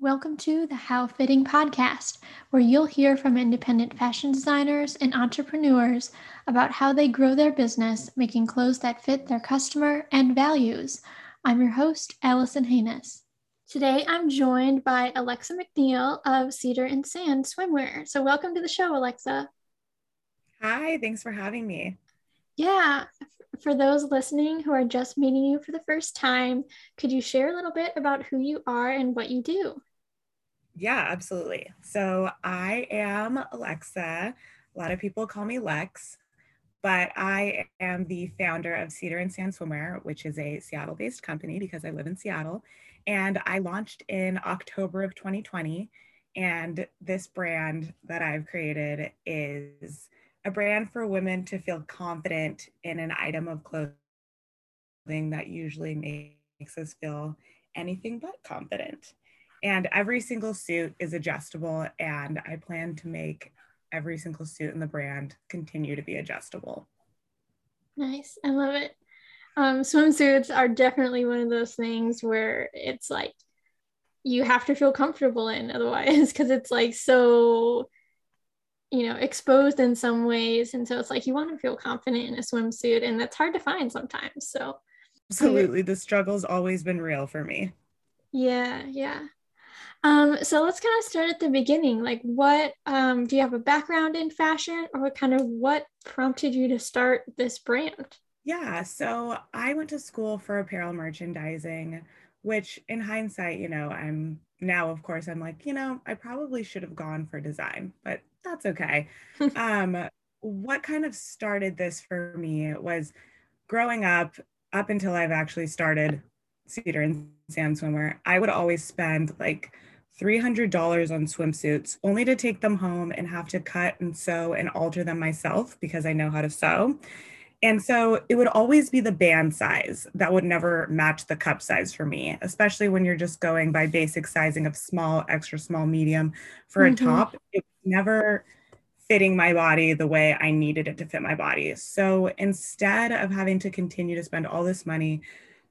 Welcome to the How Fitting podcast, where you'll hear from independent fashion designers and entrepreneurs about how they grow their business, making clothes that fit their customer and values. I'm your host, Allison Haynes. Today, I'm joined by Alexa McNeal of Cedar and Sand Swimwear. So, welcome to the show, Alexa. Hi, thanks for having me. Yeah, for those listening who are just meeting you for the first time, could you share a little bit about who you are and what you do? Yeah, absolutely. So I am Alexa. A lot of people call me Lex, but I am the founder of Cedar and Sand Swimwear, which is a Seattle based company because I live in Seattle. And I launched in October of 2020. And this brand that I've created is a brand for women to feel confident in an item of clothing that usually makes us feel anything but confident. And every single suit is adjustable, and I plan to make every single suit in the brand continue to be adjustable. Nice. I love it. Um, swimsuits are definitely one of those things where it's like you have to feel comfortable in otherwise because it's like so you know exposed in some ways and so it's like you want to feel confident in a swimsuit and that's hard to find sometimes so absolutely the struggle's always been real for me yeah yeah um, so let's kind of start at the beginning. Like, what um, do you have a background in fashion, or what kind of what prompted you to start this brand? Yeah, so I went to school for apparel merchandising, which in hindsight, you know, I'm now, of course, I'm like, you know, I probably should have gone for design, but that's okay. um, what kind of started this for me was growing up, up until I've actually started Cedar and Sand Swimwear, I would always spend like $300 on swimsuits only to take them home and have to cut and sew and alter them myself because I know how to sew. And so it would always be the band size that would never match the cup size for me, especially when you're just going by basic sizing of small, extra small, medium for mm-hmm. a top. It was never fitting my body the way I needed it to fit my body. So instead of having to continue to spend all this money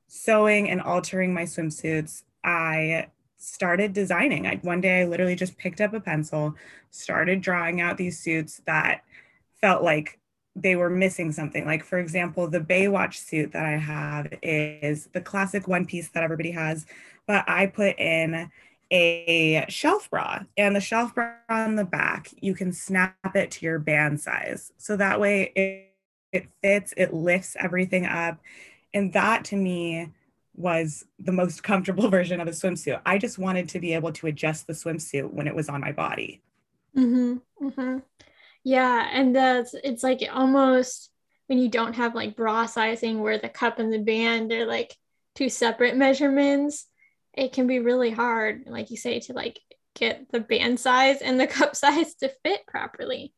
sewing and altering my swimsuits, I started designing. I, one day I literally just picked up a pencil, started drawing out these suits that felt like they were missing something. Like, for example, the Baywatch suit that I have is the classic one piece that everybody has, but I put in a shelf bra and the shelf bra on the back, you can snap it to your band size. So that way it, it fits, it lifts everything up. And that to me was the most comfortable version of a swimsuit. I just wanted to be able to adjust the swimsuit when it was on my body. Mm-hmm, mm-hmm. Yeah, and that's it's like almost when you don't have like bra sizing where the cup and the band are like two separate measurements, it can be really hard, like you say, to like get the band size and the cup size to fit properly.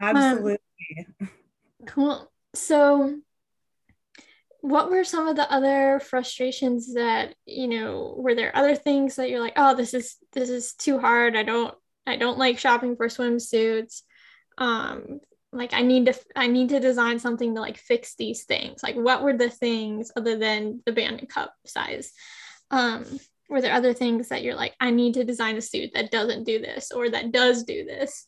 Absolutely. Um, cool. So what were some of the other frustrations that you know were there other things that you're like oh this is this is too hard. I don't i don't like shopping for swimsuits. Um like i need to i need to design something to like fix these things. Like what were the things other than the band and cup size? Um were there other things that you're like i need to design a suit that doesn't do this or that does do this?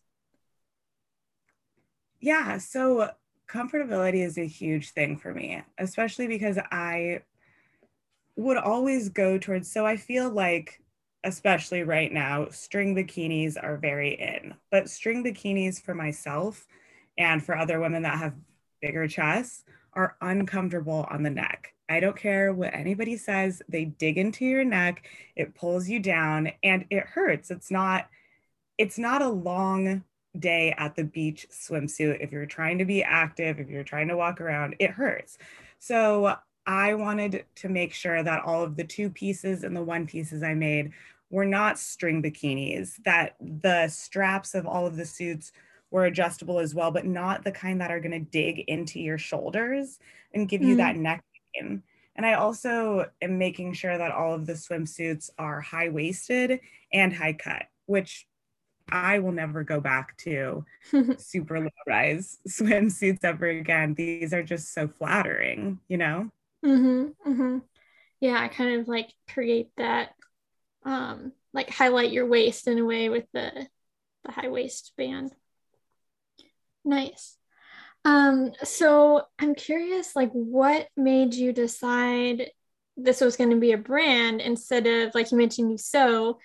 Yeah so comfortability is a huge thing for me, especially because I would always go towards, so I feel like, especially right now, string bikinis are very in, but string bikinis for myself and for other women that have bigger chests are uncomfortable on the neck. I don't care what anybody says, they dig into your neck, it pulls you down and it hurts. It's not it's not a long day at the beach swimsuit, if you're trying to be active, if you're trying to walk around, it hurts. So I wanted to make sure that all of the two pieces and the one pieces I made were not string bikinis, that the straps of all of the suits were adjustable as well, but not the kind that are going to dig into your shoulders and give you mm. that neck pain. And I also am making sure that all of the swimsuits are high waisted and high cut, which I will never go back to super low rise swimsuits ever again. These are just so flattering, you know? Mm-hmm, mm-hmm. Yeah, I kind of like create that um, like highlight your waist in a way with the the high waist band. Nice. Um, so I'm curious, like, what made you decide this was going to be a brand instead of, like you mentioned, you sew,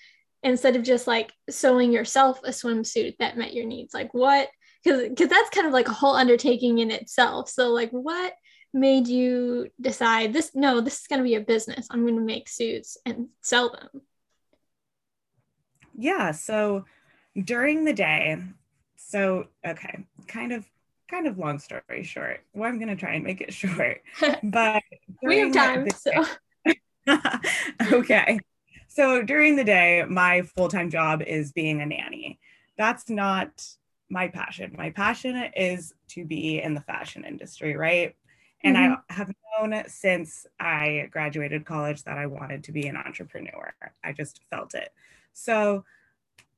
instead of just like sewing yourself a swimsuit that met your needs? Like, what? Because because that's kind of like a whole undertaking in itself. So, like, what made you decide this? No, this is going to be a business. I'm going to make suits and sell them. Yeah. So during the day, so okay, kind of kind of long story short. Well, I'm gonna try and make it short. But we have time. So okay. So during the day, my full-time job is being a nanny. That's not my passion. My passion is to be in the fashion industry, right? And mm-hmm. I have known since I graduated college that I wanted to be an entrepreneur. I just felt it. So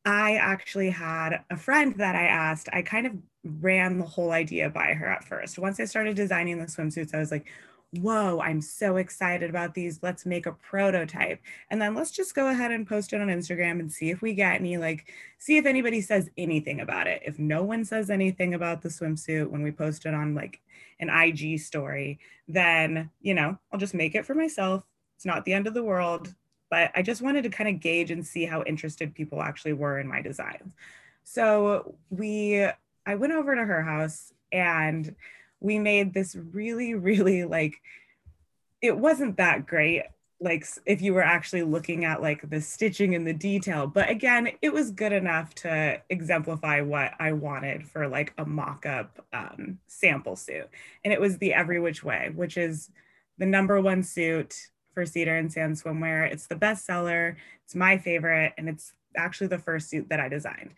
I actually had a friend that I asked, I kind of ran the whole idea by her at first. Once I started designing the swimsuits, I was like, whoa, I'm so excited about these. Let's make a prototype. And then let's just go ahead and post it on Instagram and see if we get any, like, see if anybody says anything about it. If no one says anything about the swimsuit when we post it on like an IG story, then, you know, I'll just make it for myself. It's not the end of the world but I just wanted to kind of gauge and see how interested people actually were in my designs. So we, I went over to her house and we made this really, really like, it wasn't that great. Like if you were actually looking at like the stitching and the detail, but again, it was good enough to exemplify what I wanted for like a mock-up um, sample suit. And it was the Every Which Way, which is the number one suit for Cedar and Sand Swimwear. It's the best seller. It's my favorite, and it's actually the first suit that I designed.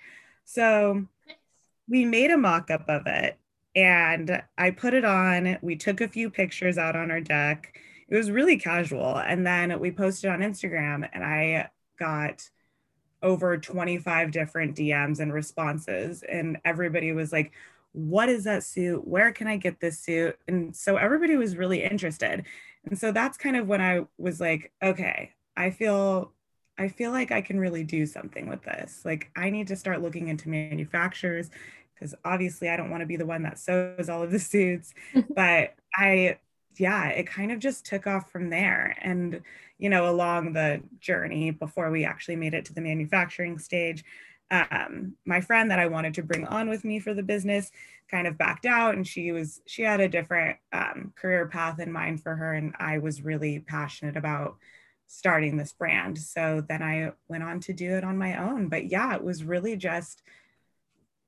So we made a mock-up of it and I put it on. We took a few pictures out on our deck. It was really casual. And then we posted on Instagram and I got over 25 different DMs and responses. And everybody was like, what is that suit? Where can I get this suit? And so everybody was really interested. And so that's kind of when I was like, okay, I feel I feel like I can really do something with this. Like I need to start looking into manufacturers because obviously I don't want to be the one that sews all of the suits, but I yeah, it kind of just took off from there. And you know, along the journey before we actually made it to the manufacturing stage, um, my friend that I wanted to bring on with me for the business kind of backed out and she was she had a different um, career path in mind for her and I was really passionate about starting this brand so then I went on to do it on my own but yeah it was really just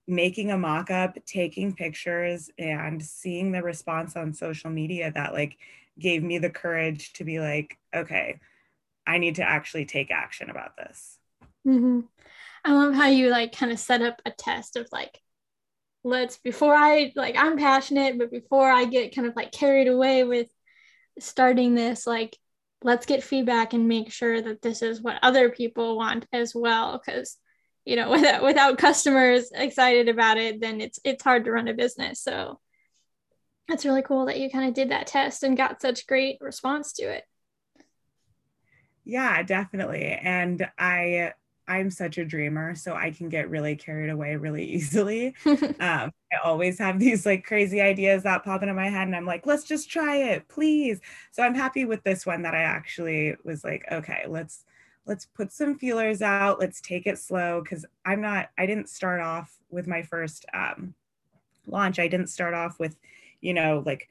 making a mock-up taking pictures and seeing the response on social media that like gave me the courage to be like okay I need to actually take action about this mm-hmm. I love how you like kind of set up a test of like, let's before I like I'm passionate, but before I get kind of like carried away with starting this, like let's get feedback and make sure that this is what other people want as well. Cause you know, without without customers excited about it, then it's it's hard to run a business. So that's really cool that you kind of did that test and got such great response to it. Yeah, definitely. And I I'm such a dreamer, so I can get really carried away really easily. um, I always have these like crazy ideas that pop into my head, and I'm like, let's just try it, please. So I'm happy with this one that I actually was like, okay, let's let's put some feelers out, let's take it slow because I'm not, I didn't start off with my first um, launch. I didn't start off with, you know, like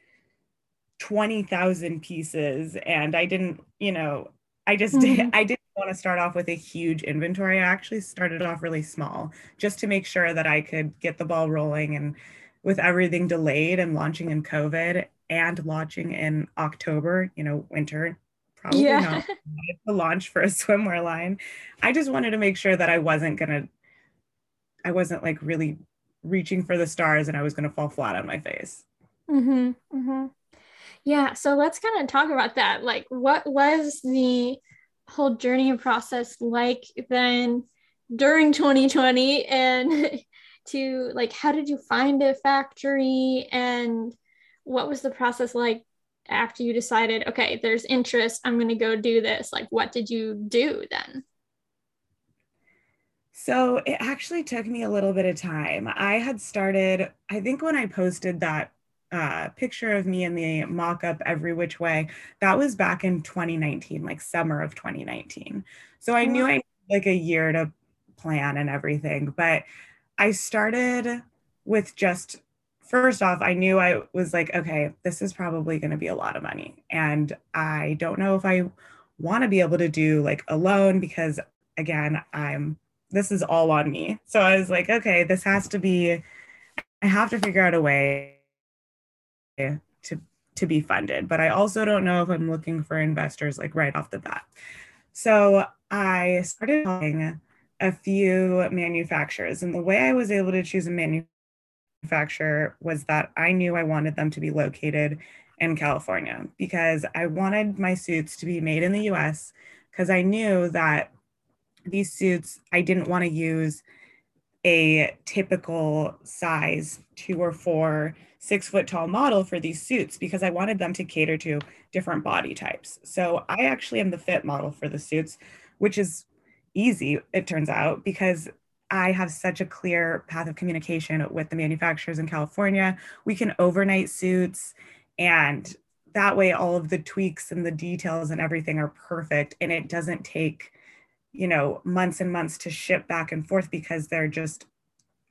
20,000 pieces, and I didn't, you know, I just mm-hmm. I didn't want to start off with a huge inventory. I actually started off really small just to make sure that I could get the ball rolling. And with everything delayed and launching in COVID and launching in October, you know, winter, probably yeah. not the launch for a swimwear line. I just wanted to make sure that I wasn't gonna, I wasn't like really reaching for the stars and I was gonna fall flat on my face. Mm-hmm. Mm-hmm. Yeah. So let's kind of talk about that. Like, what was the whole journey and process like then during 2020 and to like how did you find a factory and what was the process like after you decided okay there's interest i'm going to go do this like what did you do then So it actually took me a little bit of time. I had started, I think when I posted that uh, picture of me in the mock up every which way, that was back in 2019, like summer of 2019. So I knew I had like a year to plan and everything, but I started with just first off, I knew I was like, okay, this is probably going to be a lot of money. And I don't know if I want to be able to do like a loan because, again, I'm this is all on me. So I was like, okay, this has to be, I have to figure out a way to to be funded. But I also don't know if I'm looking for investors like right off the bat. So I started calling a few manufacturers. And the way I was able to choose a manufacturer was that I knew I wanted them to be located in California because I wanted my suits to be made in the US because I knew that these suits, I didn't want to use a typical size two or four six foot tall model for these suits because I wanted them to cater to different body types. So I actually am the fit model for the suits, which is easy, it turns out, because I have such a clear path of communication with the manufacturers in California. We can overnight suits, and that way, all of the tweaks and the details and everything are perfect, and it doesn't take you know months and months to ship back and forth because they're just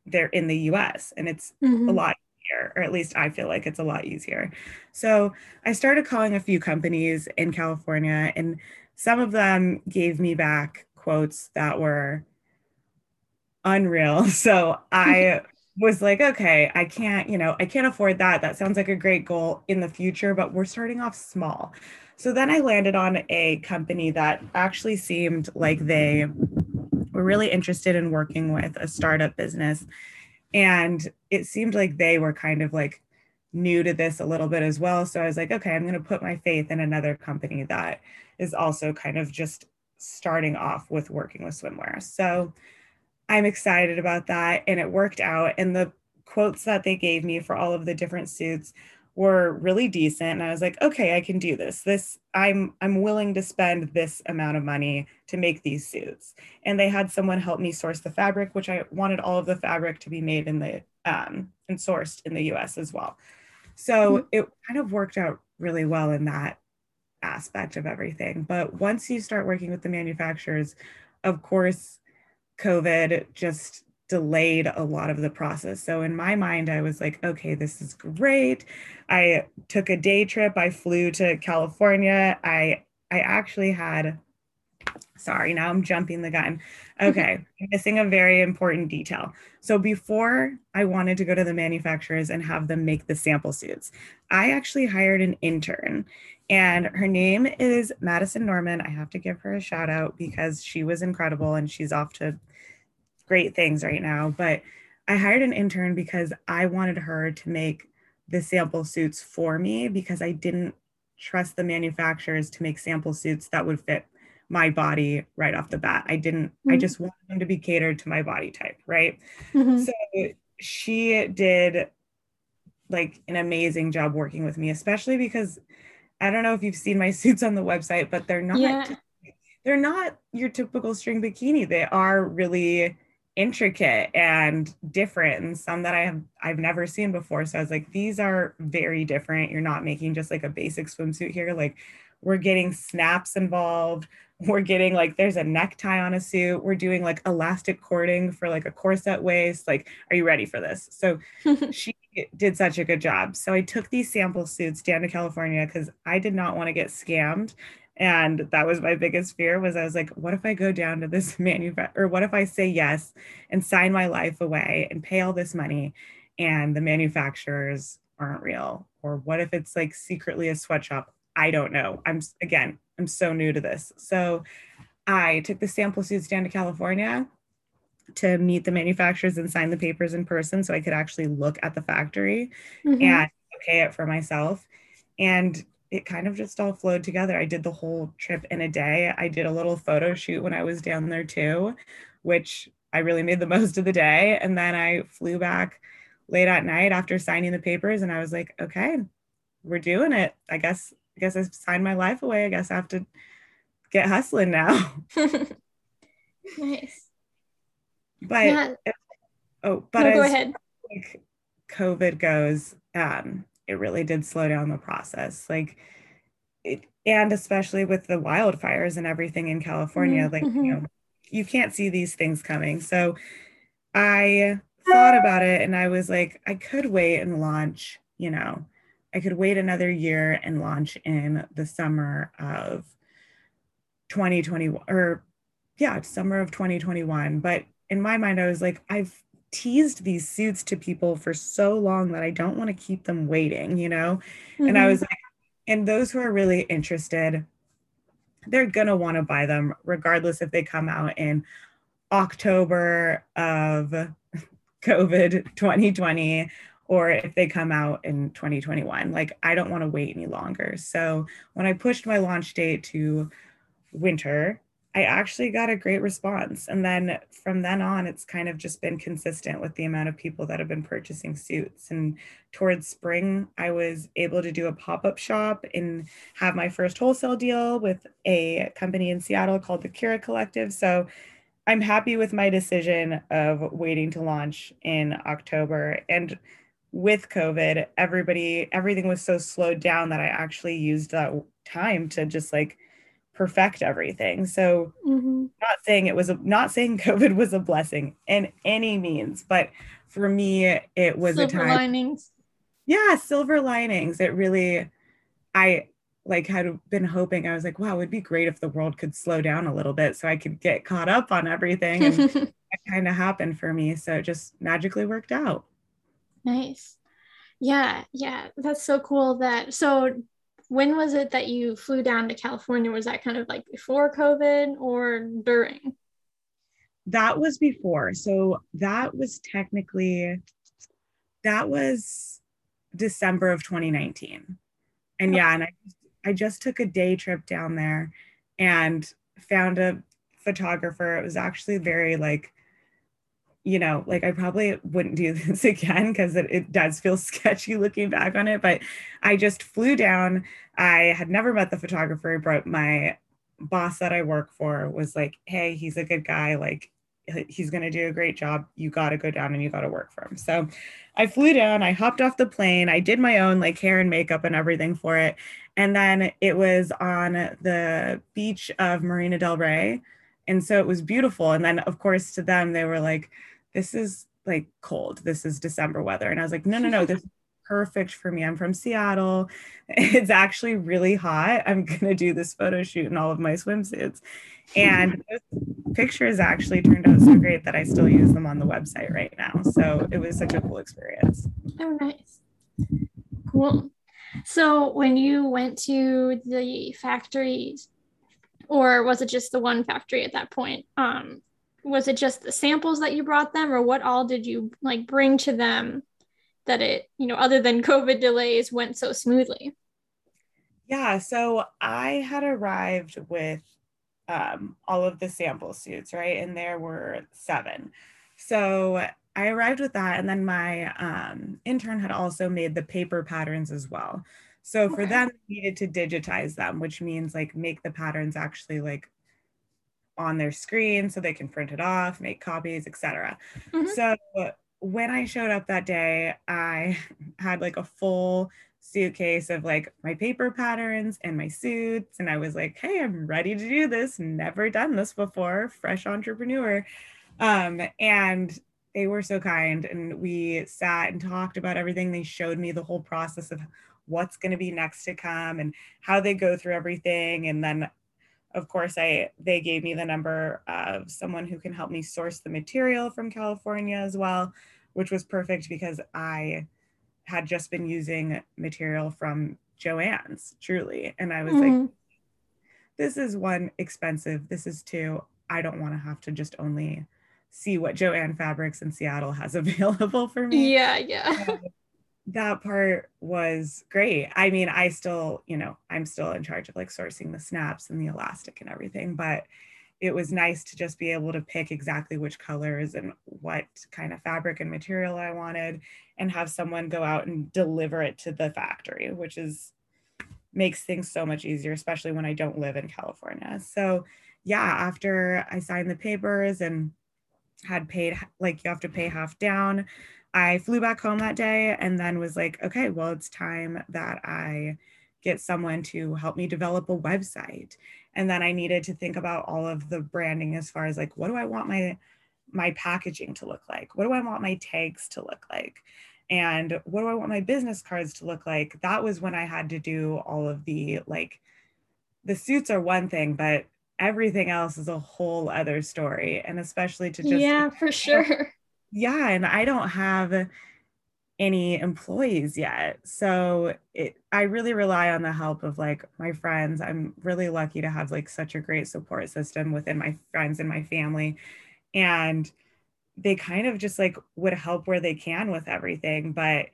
they're in the US and it's mm-hmm. a lot easier or at least I feel like it's a lot easier. So I started calling a few companies in California and some of them gave me back quotes that were unreal. So I was like, okay, I can't, you know, I can't afford that. That sounds like a great goal in the future, but we're starting off small. So then I landed on a company that actually seemed like they were really interested in working with a startup business. And it seemed like they were kind of like new to this a little bit as well. So I was like, okay, I'm going to put my faith in another company that is also kind of just starting off with working with swimwear. So I'm excited about that. And it worked out. And the quotes that they gave me for all of the different suits were really decent and i was like okay i can do this this i'm i'm willing to spend this amount of money to make these suits and they had someone help me source the fabric which i wanted all of the fabric to be made in the um, and sourced in the us as well so mm-hmm. it kind of worked out really well in that aspect of everything but once you start working with the manufacturers of course covid just delayed a lot of the process. So in my mind, I was like, okay, this is great. I took a day trip. I flew to California. I I actually had sorry, now I'm jumping the gun. Okay, missing a very important detail. So before I wanted to go to the manufacturers and have them make the sample suits, I actually hired an intern and her name is Madison Norman. I have to give her a shout out because she was incredible and she's off to great things right now. But I hired an intern because I wanted her to make the sample suits for me because I didn't trust the manufacturers to make sample suits that would fit my body right off the bat. I didn't, mm-hmm. I just wanted them to be catered to my body type, right? Mm-hmm. So she did like an amazing job working with me, especially because I don't know if you've seen my suits on the website, but they're not yeah. they're not your typical string bikini. They are really intricate and different and some that I have I've never seen before. So I was like, these are very different. You're not making just like a basic swimsuit here. Like we're getting snaps involved. We're getting like there's a necktie on a suit. We're doing like elastic cording for like a corset waist. Like, are you ready for this? So she did such a good job. So I took these sample suits down to California because I did not want to get scammed and that was my biggest fear was i was like what if i go down to this manufacturer or what if i say yes and sign my life away and pay all this money and the manufacturers aren't real? Or what if it's like secretly a sweatshop? I don't know. I'm again i'm so new to this. So i took the sample suits down to california to meet the manufacturers and sign the papers in person so i could actually look at the factory mm-hmm. and okay it for myself. And it kind of just all flowed together. I did the whole trip in a day. I did a little photo shoot when I was down there too, which I really made the most of the day. And then I flew back late at night after signing the papers and I was like, okay, we're doing it. I guess I guess I signed my life away. I guess I have to get hustling now. nice. but yeah. oh, but no, go ahead. Like COVID goes, um, it really did slow down the process. Like it, and especially with the wildfires and everything in California, mm-hmm. like you mm-hmm. know, you can't see these things coming. So I thought about it and I was like, I could wait and launch, you know, I could wait another year and launch in the summer of 2021 or yeah, summer of 2021. But in my mind, I was like, I've teased these suits to people for so long that I don't want to keep them waiting, you know? Mm-hmm. And I mm-hmm. was like, and those who are really interested, they're going to want to buy them regardless if they come out in October of COVID 2020 or if they come out in 2021. Like, I don't want to wait any longer. So, when I pushed my launch date to winter, I actually got a great response. And then from then on, it's kind of just been consistent with the amount of people that have been purchasing suits. And towards spring, I was able to do a pop up shop and have my first wholesale deal with a company in Seattle called the Kira Collective. So I'm happy with my decision of waiting to launch in October. And with COVID, everybody, everything was so slowed down that I actually used that time to just like perfect everything. So mm-hmm. not saying it was a, not saying COVID was a blessing in any means, but for me it was silver a time. linings. Yeah, silver linings. It really I like had been hoping I was like, wow, it'd be great if the world could slow down a little bit so I could get caught up on everything. And it kind of happened for me. So it just magically worked out. Nice. Yeah, yeah. That's so cool that so when was it that you flew down to California? Was that kind of like before COVID or during? That was before. So that was technically that was December of 2019. And yeah, and I I just took a day trip down there and found a photographer. It was actually very like you know, like I probably wouldn't do this again because it, it does feel sketchy looking back on it. But I just flew down. I had never met the photographer, but my boss that I work for was like, hey, he's a good guy. Like, he's going to do a great job. You got to go down and you got to work for him. So I flew down, I hopped off the plane, I did my own like hair and makeup and everything for it. And then it was on the beach of Marina Del Rey. And so it was beautiful. And then, of course, to them, they were like, this is like cold. This is December weather. And I was like, no, no, no, this is perfect for me. I'm from Seattle. It's actually really hot. I'm going to do this photo shoot in all of my swimsuits. And pictures actually turned out so great that I still use them on the website right now. So it was such a cool experience. Oh, nice. Cool. So when you went to the factories, or was it just the one factory at that point? Um, was it just the samples that you brought them or what all did you like bring to them that it you know other than covid delays went so smoothly? Yeah so i had arrived with um, all of the sample suits right? And there were seven. So i arrived with that and then my um, intern had also made the paper patterns as well. So for okay. them needed to digitize them which means like make the patterns actually like on their screen so they can print it off, make copies, etc. Mm-hmm. So when I showed up that day, I had like a full suitcase of like my paper patterns and my suits. And I was like, hey, I'm ready to do this. Never done this before, fresh entrepreneur. Um, and they were so kind. And we sat and talked about everything. They showed me the whole process of what's going to be next to come and how they go through everything. And then of course i they gave me the number of someone who can help me source the material from california as well which was perfect because i had just been using material from joann's truly. And i was mm-hmm. like this is one expensive this is two. I don't want to have to just only see what joann fabrics in seattle has available for me. Yeah yeah that part was great. I mean, I still, you know, I'm still in charge of like sourcing the snaps and the elastic and everything, but it was nice to just be able to pick exactly which colors and what kind of fabric and material I wanted and have someone go out and deliver it to the factory, which is makes things so much easier, especially when I don't live in California. So, yeah, after I signed the papers and had paid like you have to pay half down. I flew back home that day and then was like, okay, well, it's time that I get someone to help me develop a website. And then I needed to think about all of the branding as far as like, what do I want my my packaging to look like? What do I want my tags to look like? And what do I want my business cards to look like? That was when I had to do all of the like the suits are one thing, but everything else is a whole other story. And especially to just Yeah, for sure. Yeah, and I don't have any employees yet. So it I really rely on the help of like my friends. I'm really lucky to have like such a great support system within my friends and my family. And they kind of just like would help where they can with everything, but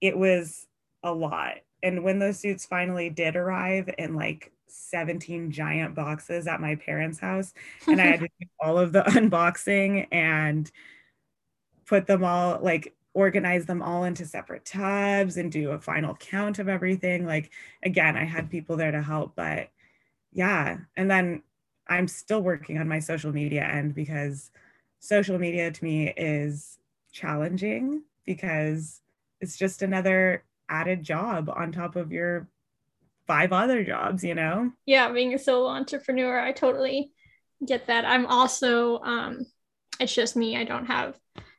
it was a lot. And when those suits finally did arrive in like 17 giant boxes at my parents' house, and I had to do all of the unboxing and put them all like organize them all into separate tubs and do a final count of everything. Like, again, I had people there to help, but yeah. And then I'm still working on my social media end because social media to me is challenging because it's just another added job on top of your five other jobs, you know? Yeah, being a solo entrepreneur, I totally get that. I'm also, um, it's just me. I don't have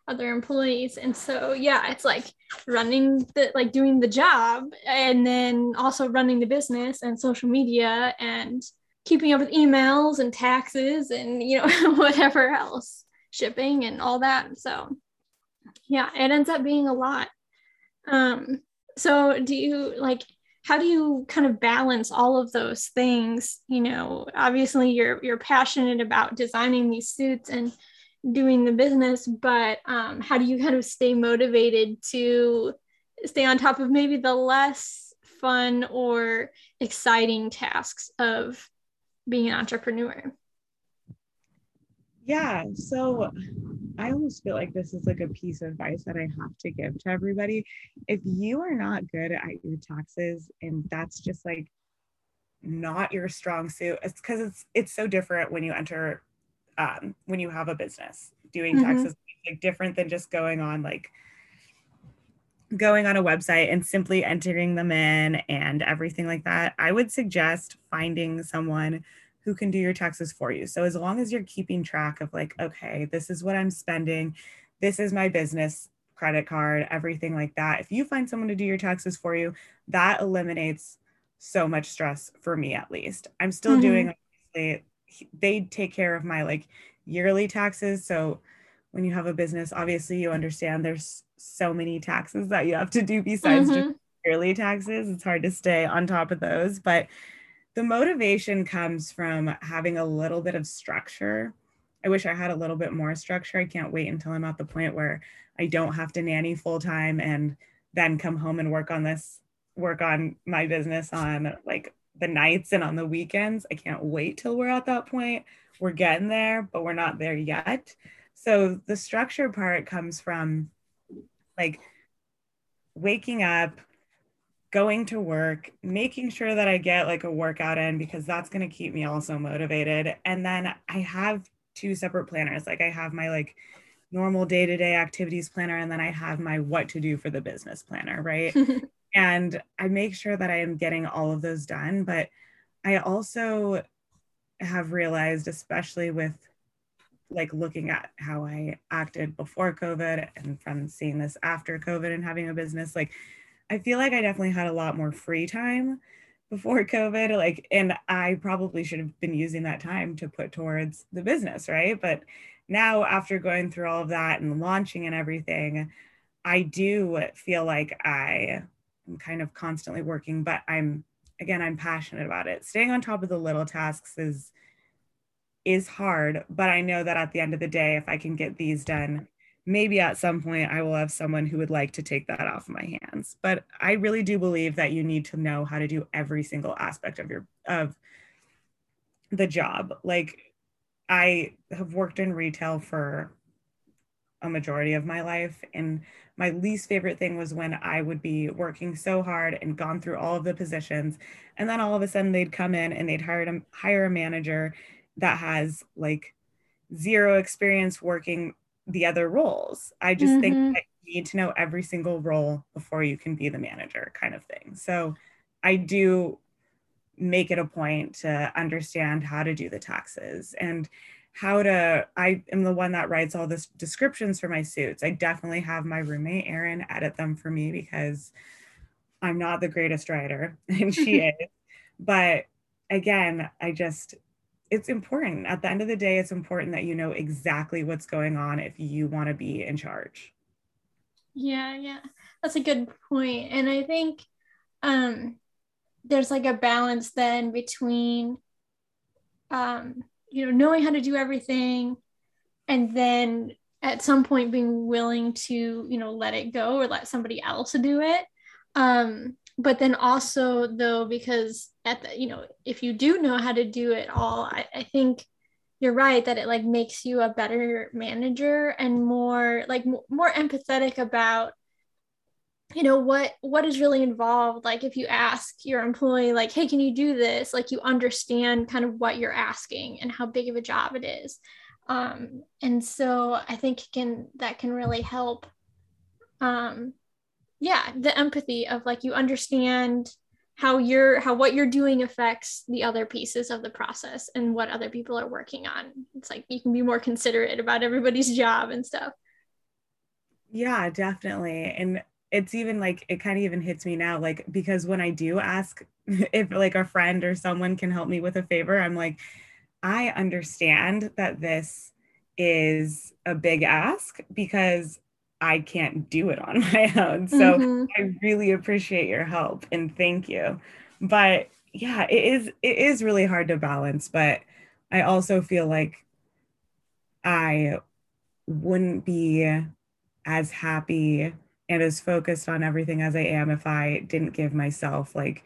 other employees. And so yeah it's like running the like doing the job and then also running the business and social media and keeping up with emails and taxes and you know whatever else shipping and all that. So yeah it ends up being a lot. Um so do you like how do you kind of balance all of those things? You know obviously you're you're passionate about designing these suits and doing the business, but um, how do you kind of stay motivated to stay on top of maybe the less fun or exciting tasks of being an entrepreneur? Yeah, so I almost feel like this is like a piece of advice that I have to give to everybody. If you are not good at your taxes and that's just like not your strong suit, it's because it's it's so different when you enter um, when you have a business doing mm-hmm. taxes like different than just going on like going on a website and simply entering them in and everything like that i would suggest finding someone who can do your taxes for you so as long as you're keeping track of like okay this is what i'm spending this is my business credit card everything like that if you find someone to do your taxes for you that eliminates so much stress for me at least i'm still mm-hmm. doing they take care of my like yearly taxes. So when you have a business, obviously you understand there's so many taxes that you have to do besides mm-hmm. just yearly taxes. It's hard to stay on top of those, but the motivation comes from having a little bit of structure. I wish I had a little bit more structure. I can't wait until I'm at the point where I don't have to nanny full time and then come home and work on this, work on my business on like the nights and on the weekends. I can't wait till we're at that point. We're getting there, but we're not there yet. So the structure part comes from like waking up, going to work, making sure that I get like a workout in because that's going to keep me also motivated. And then I have two separate planners. Like I have my like normal day-to-day activities planner and then I have my what to do for the business planner, right? and I make sure that I am getting all of those done. But I also have realized, especially with like looking at how I acted before COVID and from seeing this after COVID and having a business, like I feel like I definitely had a lot more free time before COVID. Like, and I probably should have been using that time to put towards the business, right? But now, after going through all of that and launching and everything, I do feel like I I'm kind of constantly working, but I'm again, I'm passionate about it. Staying on top of the little tasks is is hard, but I know that at the end of the day, if I can get these done, maybe at some point I will have someone who would like to take that off my hands. But I really do believe that you need to know how to do every single aspect of your of the job. Like I have worked in retail for a majority of my life and my least favorite thing was when I would be working so hard and gone through all of the positions. And then all of a sudden they'd come in and they'd hire a, hire a manager that has like zero experience working the other roles. I just mm-hmm. think that you need to know every single role before you can be the manager, kind of thing. So I do make it a point to understand how to do the taxes and how to i am the one that writes all the descriptions for my suits. I definitely have my roommate erin edit them for me because i'm not the greatest writer and she is. But again i just it's important. At the end of the day it's important that you know exactly what's going on if you want to be in charge. Yeah yeah. That's a good point and i think um there's like a balance then between um you know knowing how to do everything and then at some point being willing to you know let it go or let somebody else do it. Um but then also though because at the you know if you do know how to do it all I, I think you're right that it like makes you a better manager and more like more empathetic about you know what what is really involved? Like if you ask your employee like hey can you do this? Like you understand kind of what you're asking and how big of a job it is. Um and so i think can that can really help um yeah the empathy of like you understand how you're how what you're doing affects the other pieces of the process and what other people are working on. It's like you can be more considerate about everybody's job and stuff. Yeah definitely. And it's even like it kind of even hits me now like because when i do ask if like a friend or someone can help me with a favor i'm like i understand that this is a big ask because I can't do it on my own. So mm-hmm. I really appreciate your help and thank you. But yeah, it is it is really hard to balance, but I also feel like I wouldn't be as happy and as focused on everything as I am if I didn't give myself like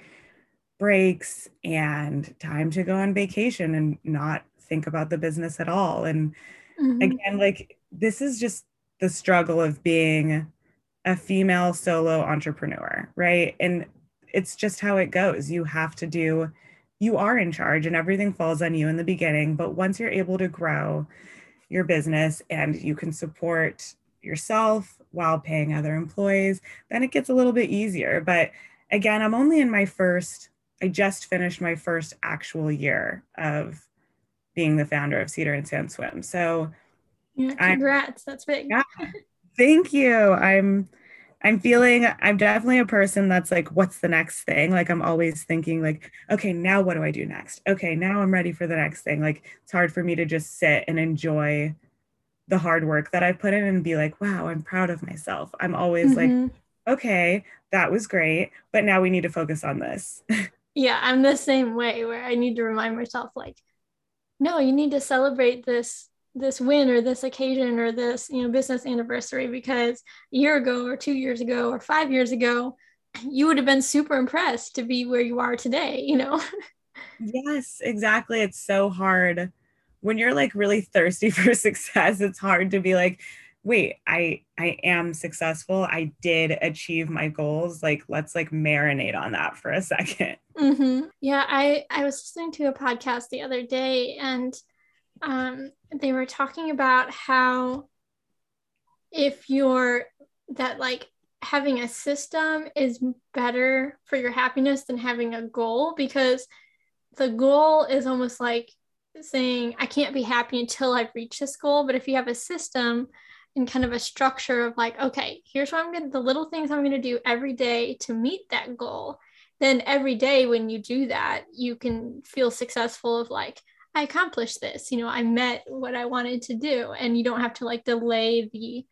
breaks and time to go on vacation and not think about the business at all. And mm-hmm. again, like this is just the struggle of being a female solo entrepreneur, right? And it's just how it goes. You have to do, you are in charge and everything falls on you in the beginning. But once you're able to grow your business and you can support yourself while paying other employees, then it gets a little bit easier. But again, I'm only in my first, I just finished my first actual year of being the founder of Cedar and Sand Swim. So yeah, congrats. I'm, that's big. Yeah, thank you. I'm I'm feeling I'm definitely a person that's like, what's the next thing? Like I'm always thinking like, okay, now what do I do next? Okay, now I'm ready for the next thing. Like it's hard for me to just sit and enjoy the hard work that I put in and be like, wow, I'm proud of myself. I'm always mm-hmm. like, okay, that was great, but now we need to focus on this. yeah, I'm the same way where I need to remind myself like, no, you need to celebrate this this win or this occasion or this you know business anniversary because a year ago or two years ago or five years ago you would have been super impressed to be where you are today you know yes exactly it's so hard when you're like really thirsty for success it's hard to be like wait i i am successful. I did achieve my goals. Like let's like marinate on that for a 2nd mm-hmm. yeah i i was listening to a podcast the other day and um, they were talking about how if you're that like having a system is better for your happiness than having a goal because the goal is almost like saying I can't be happy until I've reached this goal. But if you have a system and kind of a structure of like, okay, here's what I'm gonna the little things I'm gonna do every day to meet that goal, then every day when you do that, you can feel successful of like, I accomplished this. You know, I met what I wanted to do. And you don't have to like delay the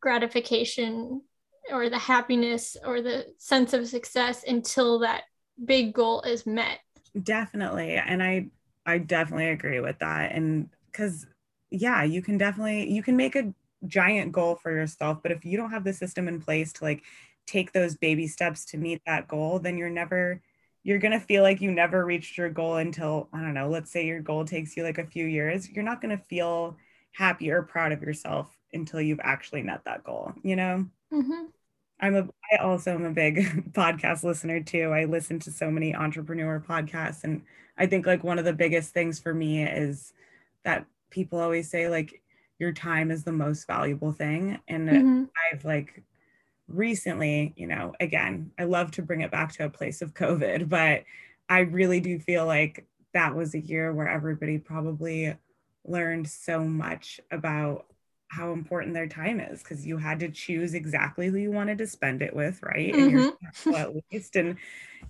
gratification or the happiness or the sense of success until that big goal is met. Definitely. And I I definitely agree with that. And cuz yeah, you can definitely you can make a giant goal for yourself, but if you don't have the system in place to like take those baby steps to meet that goal, then you're never you're going to feel like you never reached your goal until, I don't know, let's say your goal takes you like a few years. You're not going to feel happy or proud of yourself until you've actually met that goal, you know? Mm-hmm. I'm a, I also am a big podcast listener too. I listen to so many entrepreneur podcasts. And I think like one of the biggest things for me is that people always say, like, your time is the most valuable thing. And mm-hmm. I've like recently, you know, again, I love to bring it back to a place of COVID, but I really do feel like that was a year where everybody probably learned so much about how important their time is because you had to choose exactly who you wanted to spend it with, right? Mm-hmm. And at least and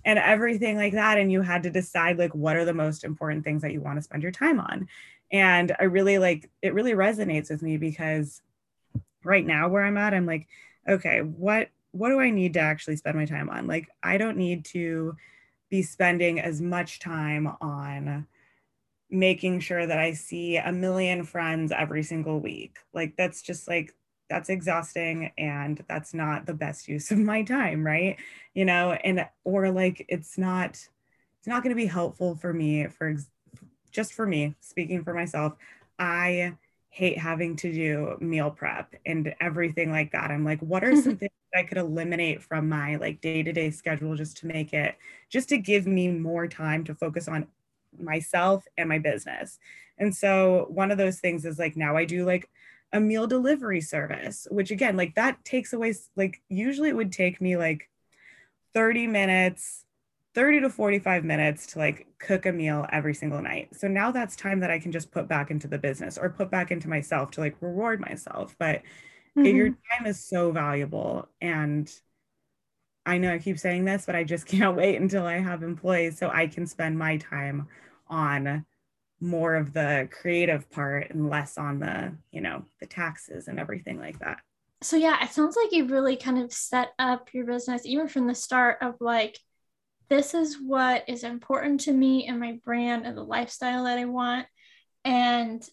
and everything like that. And you had to decide like what are the most important things that you want to spend your time on. And I really like it really resonates with me because right now where I'm at, I'm like, okay, what what do I need to actually spend my time on? Like I don't need to be spending as much time on making sure that I see a million friends every single week. Like that's just like that's exhausting and that's not the best use of my time, right? You know, and or like it's not it's not going to be helpful for me for just for me, speaking for myself. I hate having to do meal prep and everything like that. I'm like, what are some things I could eliminate from my like day-to-day schedule just to make it just to give me more time to focus on myself and my business. And so one of those things is like now I do like a meal delivery service, which again, like that takes away like usually it would take me like 30 minutes 30 to 45 minutes to like cook a meal every single night. So now that's time that I can just put back into the business or put back into myself to like reward myself. But mm-hmm. your time is so valuable. And I know I keep saying this, but I just can't wait until I have employees so I can spend my time on more of the creative part and less on the, you know, the taxes and everything like that. So yeah, it sounds like you really kind of set up your business even from the start of like this is what is important to me and my brand and the lifestyle that I want. And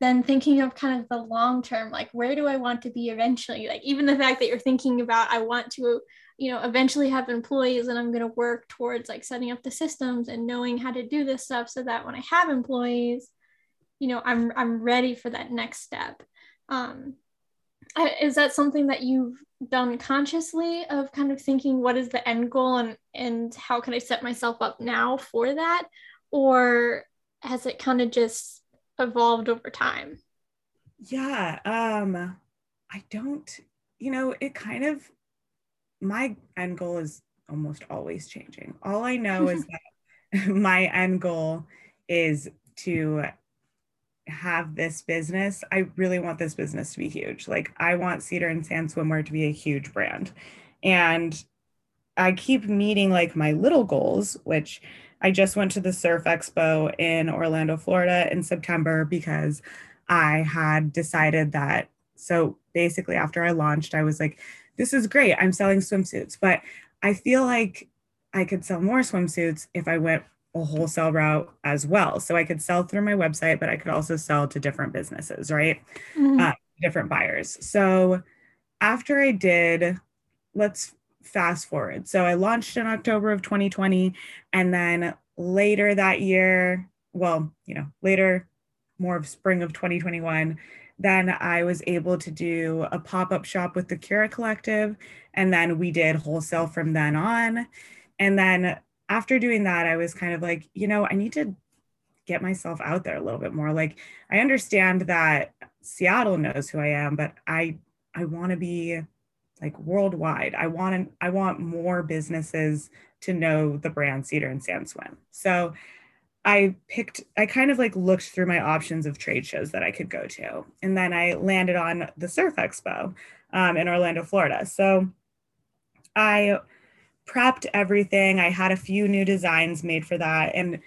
then thinking of kind of the long term, like where do I want to be eventually? Like even the fact that you're thinking about, I want to, you know, eventually have employees and I'm going to work towards like setting up the systems and knowing how to do this stuff so that when I have employees, you know, I'm I'm ready for that next step. Um, is that something that you've done consciously of kind of thinking what is the end goal and and how can I set myself up now for that or has it kind of just evolved over time? Yeah, um I don't you know, it kind of my end goal is almost always changing. All I know is that my end goal is to have this business, I really want this business to be huge. Like I want Cedar and Sand Swimwear to be a huge brand. And I keep meeting like my little goals, which I just went to the Surf Expo in Orlando, Florida in September because I had decided that. So basically, after I launched, I was like, this is great. I'm selling swimsuits, but I feel like I could sell more swimsuits if I went a wholesale route as well. So I could sell through my website, but I could also sell to different businesses, right? Mm-hmm. Uh, different buyers. So after I did, let's fast forward. So I launched in October of 2020. And then later that year, well, you know, later, more of spring of 2021, then I was able to do a pop up shop with the Cura Collective. And then we did wholesale from then on. And then after doing that, I was kind of like, you know, I need to get myself out there a little bit more. Like I understand that Seattle knows who I am, but I I want to be like worldwide. I want to, I want more businesses to know the brand Cedar and Sand Swim. So I picked, I kind of like looked through my options of trade shows that I could go to. And then I landed on the Surf Expo um, in Orlando, Florida. So I prepped everything. I had a few new designs made for that. And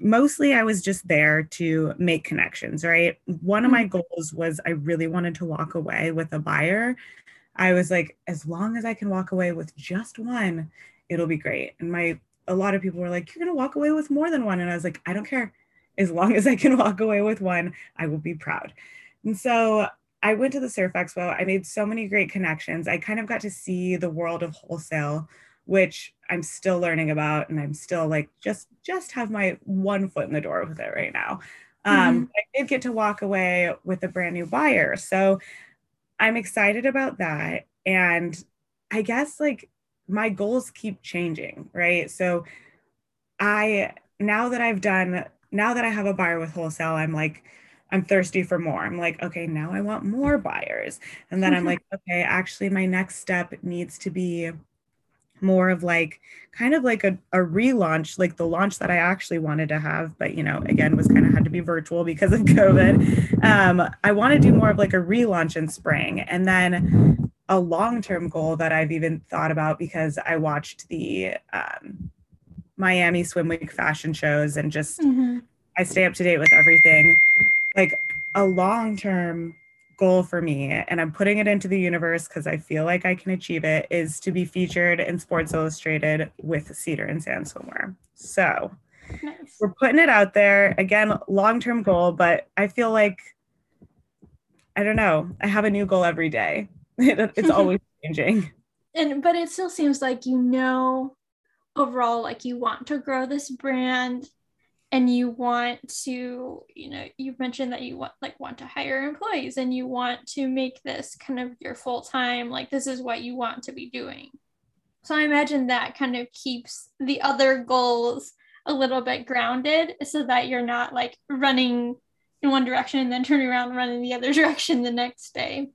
mostly I was just there to make connections, right? One of my mm-hmm. goals was I really wanted to walk away with a buyer. I was like, as long as I can walk away with just one, it'll be great. And my a lot of people were like, You're gonna walk away with more than one. And I was like, I don't care. As long as I can walk away with one, I will be proud. And so I went to the Surf Expo. I made so many great connections. I kind of got to see the world of wholesale which I'm still learning about and I'm still like just just have my one foot in the door with it right now. Um, mm-hmm. I did get to walk away with a brand new buyer. So I'm excited about that. And I guess like my goals keep changing, right? So I now that I've done now that I have a buyer with wholesale, I'm like I'm thirsty for more. I'm like, okay, now I want more buyers. And then I'm like, okay, actually, my next step needs to be more of like kind of like a, a relaunch, like the launch that I actually wanted to have, but you know, again, was kind of had to be virtual because of COVID. Um, I want to do more of like a relaunch in spring. And then a long term goal that I've even thought about because I watched the um, Miami Swim Week fashion shows and just mm-hmm. I stay up to date with everything. Like a long term goal for me, and I'm putting it into the universe because I feel like I can achieve it, is to be featured in Sports Illustrated with Cedar and Sand Swimwear. So nice. we're putting it out there. Again, long term goal, but I feel like, I don't know, I have a new goal every day. it's always changing. And, but it still seems like you know overall, like you want to grow this brand and you want to you know you've mentioned that you want like want to hire employees and you want to make this kind of your full time like this is what you want to be doing so i imagine that kind of keeps the other goals a little bit grounded so that you're not like running in one direction and then turning around and running the other direction the next day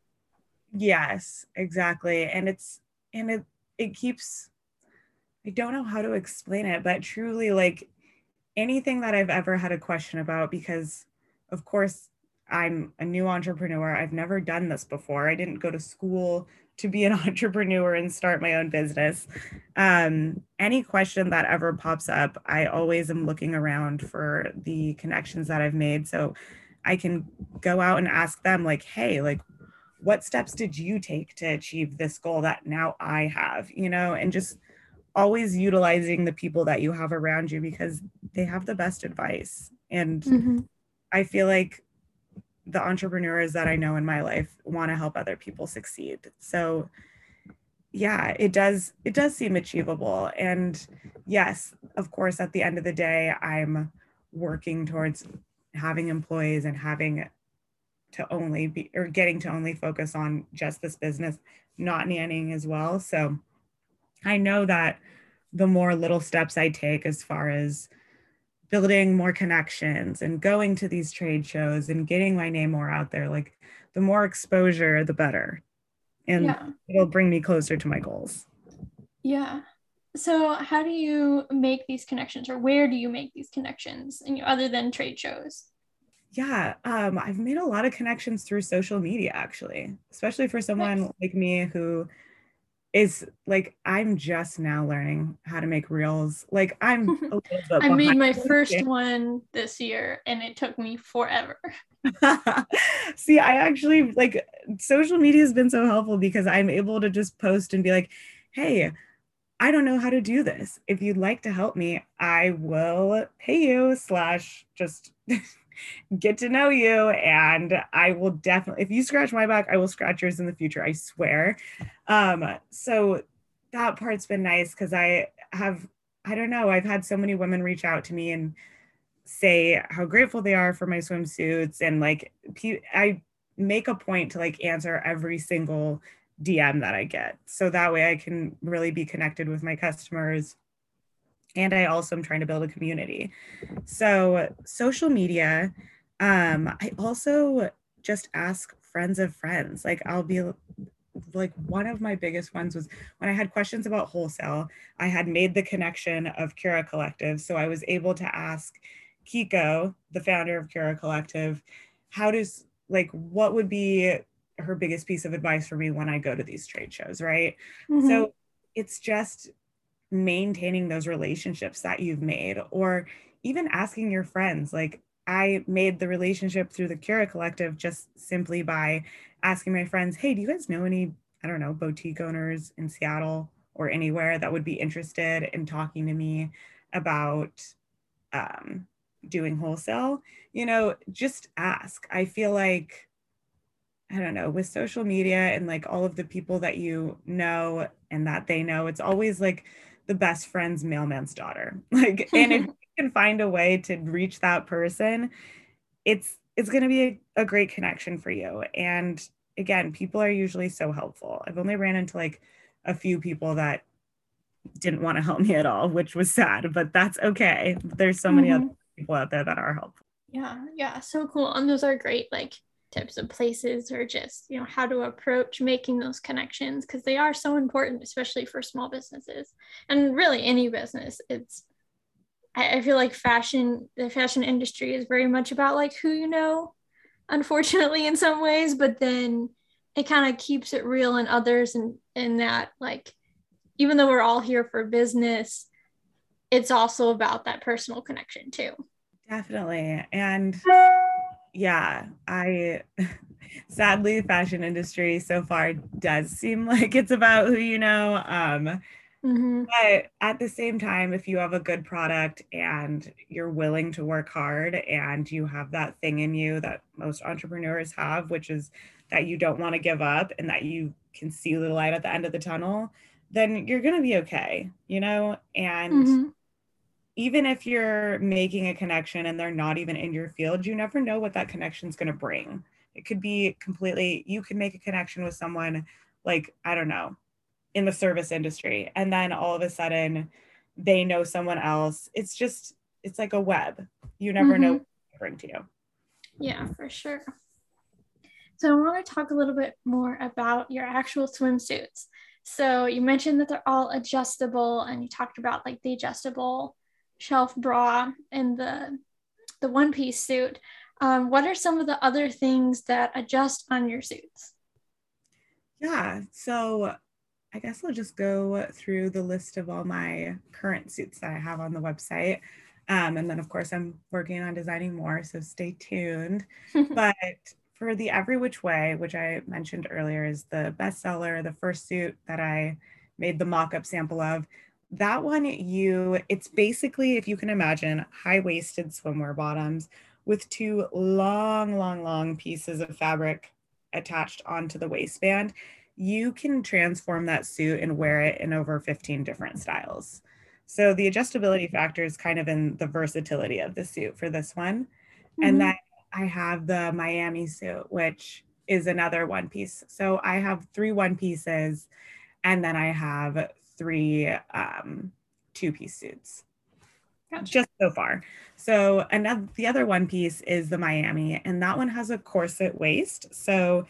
yes exactly and it's and it it keeps i don't know how to explain it but truly like anything that I've ever had a question about because, of course, I'm a new entrepreneur. I've never done this before. I didn't go to school to be an entrepreneur and start my own business. Um, any question that ever pops up, I always am looking around for the connections that I've made. So I can go out and ask them, like, hey, like, what steps did you take to achieve this goal that now I have, you know, and just always utilizing the people that you have around you because they have the best advice. And mm-hmm. I feel like the entrepreneurs that I know in my life want to help other people succeed. So yeah, it does it does seem achievable. And yes, of course, at the end of the day, I'm working towards having employees and having to only be or getting to only focus on just this business, not nannying as well. So I know that the more little steps I take as far as building more connections and going to these trade shows and getting my name more out there, like the more exposure, the better. And yeah. it'll bring me closer to my goals. Yeah. So how do you make these connections or where do you make these connections and other than trade shows? Yeah, um, I've made a lot of connections through social media actually, especially for someone nice. like me who is like I'm just now learning how to make reels. Like I'm I made my first one this year and it took me forever. See, I actually like social media has been so helpful because I'm able to just post and be like, "Hey, I don't know how to do this. If you'd like to help me, I will pay you slash just get to know you and i will definitely if you scratch my back i will scratch yours in the future i swear. Um so that part's been nice because i have i don't know i've had so many women reach out to me and say how grateful they are for my swimsuits and like i make a point to like answer every single dm that i get. So that way i can really be connected with my customers and I also am trying to build a community. So social media, um, I also just ask friends of friends. Like I'll be like one of my biggest ones was when I had questions about wholesale, I had made the connection of Cura Collective. So I was able to ask Kiko, the founder of Cura Collective, how does like what would be her biggest piece of advice for me when I go to these trade shows, right? Mm-hmm. So it's just maintaining those relationships that you've made or even asking your friends like i made the relationship through the cura collective just simply by asking my friends hey do you guys know any i don't know boutique owners in seattle or anywhere that would be interested in talking to me about um, doing wholesale you know just ask. I feel like I don't know, with social media and like all of the people that you know and that they know, it's always like the best friend's mailman's daughter. Like, and if you can find a way to reach that person, it's it's going to be a, a great connection for you. And again, people are usually so helpful. I've only ran into like a few people that didn't want to help me at all, which was sad, but that's okay. There's so many mm-hmm. other people out there that are helpful. Yeah, yeah, so cool. And those are great like tips of places or just, you know, how to approach making those connections because they are so important, especially for small businesses and really any business. It's I feel like fashion, the fashion industry is very much about like who you know, unfortunately, in some ways, but then it kind of keeps it real in others and in that like even though we're all here for business, it's also about that personal connection too. Definitely. And yeah, I sadly the fashion industry so far does seem like it's about who you know. Um mm-hmm. but at the same time, if you have a good product and you're willing to work hard and you have that thing in you that most entrepreneurs have, which is that you don't want to give up and that you can see the light at the end of the tunnel, then you're going to be okay, you know? And mm-hmm even if you're making a connection and they're not even in your field, you never know what that connection is going to bring. It could be completely, you could make a connection with someone like, I don't know, in the service industry. And then all of a sudden they know someone else. It's just, it's like a web. You never mm-hmm. know what to bring to you. Yeah, for sure. So I want to talk a little bit more about your actual swimsuits. So you mentioned that they're all adjustable and you talked about like the adjustable shelf bra and the the one piece suit. Um, what are some of the other things that adjust on your suits? Yeah, so I guess I'll just go through the list of all my current suits that I have on the website. Um, and then, of course, I'm working on designing more, so stay tuned. but for the Every Which Way, which I mentioned earlier, is the bestseller, the first suit that I made the mock up sample of that one you it's basically if you can imagine high-waisted swimwear bottoms with two long long long pieces of fabric attached onto the waistband. You can transform that suit and wear it in over 15 different styles. So the adjustability factor is kind of in the versatility of the suit for this one. Mm-hmm. and then i have the miami suit which is another one piece. So i have three one pieces and then i have three um, two piece suits. Gotcha. Just so far. So another the other one piece is the Miami, and that one has a corset waist. So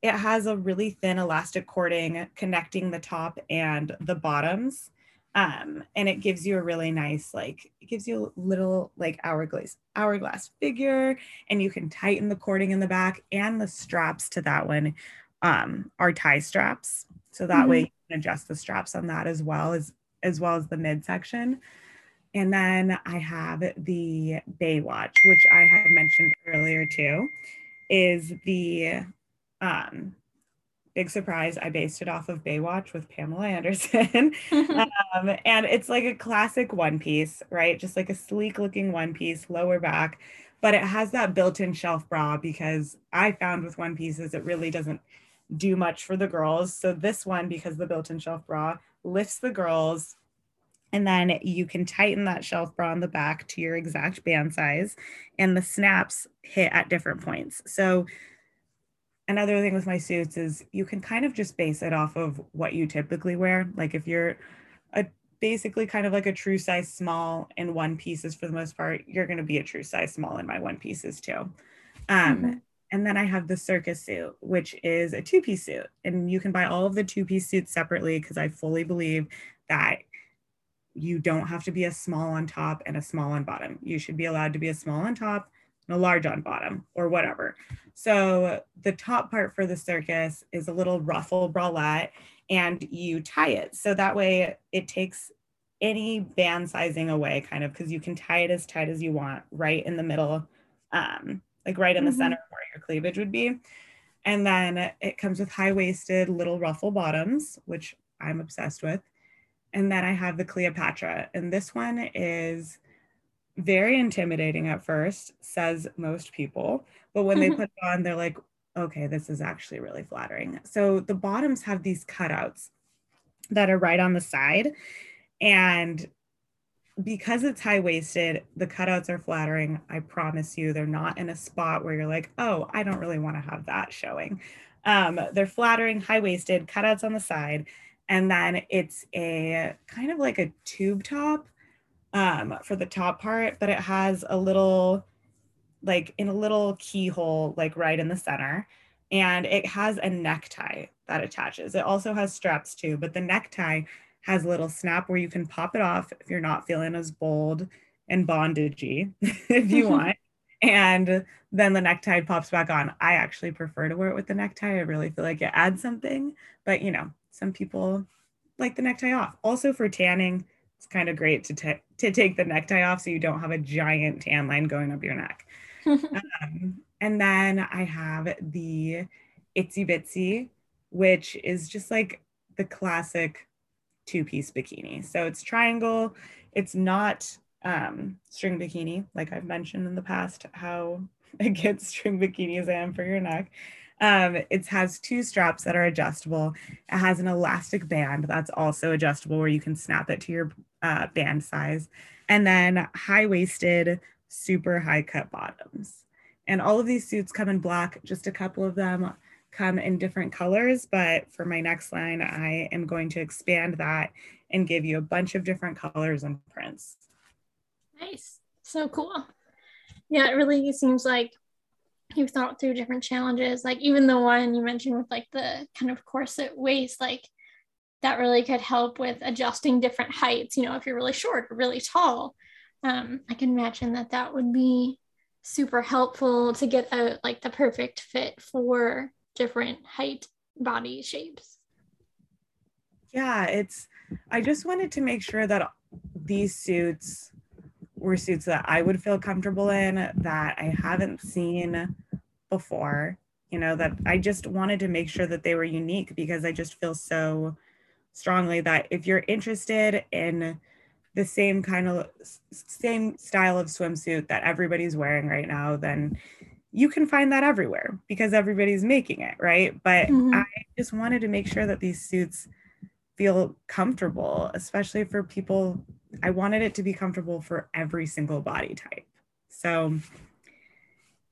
it has a really thin elastic cording connecting the top and the bottoms. Um, and it gives you a really nice, like it gives you a little like hourglass hourglass figure, and you can tighten the cording in the back and the straps to that one um, are tie straps. So that mm-hmm. way you can adjust the straps on that as well as as well as the midsection. And then I have the Baywatch, which I had mentioned earlier too, is the um, big surprise. I based it off of Baywatch with Pamela Anderson. um, and it's like a classic one piece, right? Just like a sleek looking one piece, lower back, but it has that built in shelf bra because I found with one pieces, it really doesn't do much for the girls. So this one, because the built-in shelf bra lifts the girls and then you can tighten that shelf bra on the back to your exact band size and the snaps hit at different points. So another thing with my suits is you can kind of just base it off of what you typically wear. Like if you're a basically kind of like a true size small in one pieces for the most part, you're going to be a true size small in my one pieces too. Um, mm-hmm. And then I have the circus suit, which is a two piece suit. And you can buy all of the two piece suits separately because I fully believe that you don't have to be a small on top and a small on bottom. You should be allowed to be a small on top and a large on bottom or whatever. So the top part for the circus is a little ruffle bralette and you tie it. So that way it takes any band sizing away kind of because you can tie it as tight as you want right in the middle um, like right in the mm-hmm. center where your cleavage would be. And then it comes with high waisted little ruffle bottoms, which I'm obsessed with. And then I have the Cleopatra. And this one is very intimidating at first, says most people. But when they put it on, they're like, okay, this is actually really flattering. So the bottoms have these cutouts that are right on the side. And because it's high waisted, the cutouts are flattering. I promise you, they're not in a spot where you're like, oh, I don't really want to have that showing. Um, they're flattering, high waisted, cutouts on the side. And then it's a kind of like a tube top um, for the top part, but it has a little like in a little keyhole, like right in the center. And it has a necktie that attaches. It also has straps too, but the necktie has a little snap where you can pop it off if you're not feeling as bold and bondagey if you want. and then the necktie pops back on. I actually prefer to wear it with the necktie. I really feel like it adds something, but you know, some people like the necktie off. Also for tanning, it's kind of great to, t- to take the necktie off so you don't have a giant tan line going up your neck. um, and then I have the Itsy Bitsy, which is just like the classic two piece bikini. So it's triangle, it's not um, string bikini, like I've mentioned in the past, how against string bikinis I am for your neck. Um, it has two straps that are adjustable. It has an elastic band that's also adjustable where you can snap it to your uh, band size. And then high waisted, super high cut bottoms. And all of these suits come in black, just a couple of them come in different colors. But for my next line, I am going to expand that and give you a bunch of different colors and prints. Nice. So cool. Yeah, it really seems like you've thought through different challenges. Like even the one you mentioned with like the kind of corset waist, like that really could help with adjusting different heights. You know, if you're really short or really tall, um, I can imagine that that would be super helpful to get a like the perfect fit for different height body shapes. Yeah, it's I just wanted to make sure that these suits were suits that I would feel comfortable in that I haven't seen before, you know, that I just wanted to make sure that they were unique because I just feel so strongly that if you're interested in the same kind of same style of swimsuit that everybody's wearing right now, then you can find that everywhere because everybody's making it, right? But mm-hmm. I just wanted to make sure that these suits feel comfortable, especially for people. I wanted it to be comfortable for every single body type. So,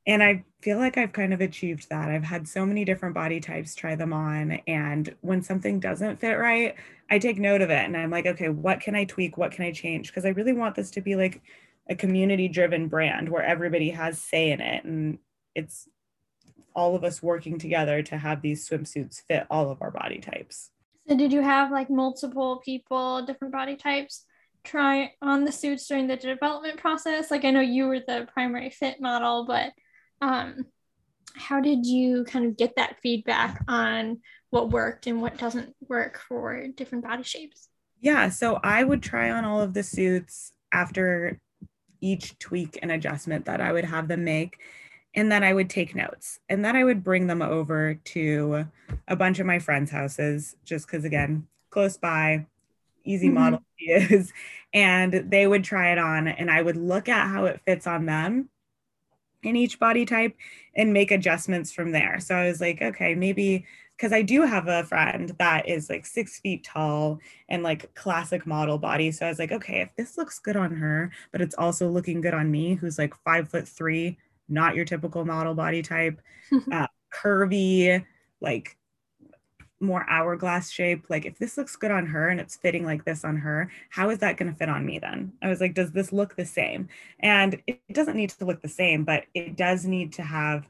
and I feel like I've kind of achieved that. I've had so many different body types try them on. And when something doesn't fit right, I take note of it and I'm like, okay, what can I tweak? What can I change? Because I really want this to be like a community driven brand where everybody has say in it. And it's all of us working together to have these swimsuits fit all of our body types. So did you have like multiple people, different body types, try on the suits during the development process? Like I know you were the primary fit model, but um, how did you kind of get that feedback on what worked and what doesn't work for different body shapes? Yeah, so I would try on all of the suits after each tweak and adjustment that I would have them make and then I would take notes and then I would bring them over to a bunch of my friends' houses just because, again, close by, easy mm-hmm. model use. And they would try it on and I would look at how it fits on them in each body type and make adjustments from there. So I was like, okay, maybe because I do have a friend that is like six feet tall and like classic model body. So I was like, okay, if this looks good on her, but it's also looking good on me, who's like five foot three not your typical model body type, uh, curvy, like more hourglass shape. Like, if this looks good on her and it's fitting like this on her, how is that going to fit on me then? I was like, does this look the same? And it doesn't need to look the same, but it does need to have